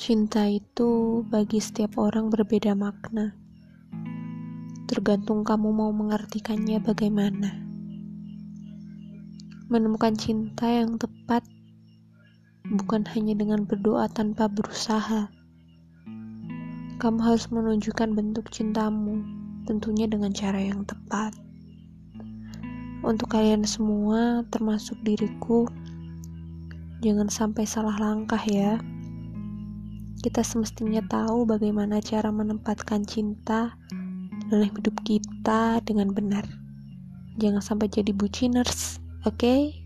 Cinta itu bagi setiap orang berbeda makna. Tergantung kamu mau mengartikannya bagaimana. Menemukan cinta yang tepat bukan hanya dengan berdoa tanpa berusaha. Kamu harus menunjukkan bentuk cintamu, tentunya dengan cara yang tepat. Untuk kalian semua, termasuk diriku, jangan sampai salah langkah ya. Kita semestinya tahu bagaimana cara menempatkan cinta dalam hidup kita dengan benar. Jangan sampai jadi buciners, oke? Okay?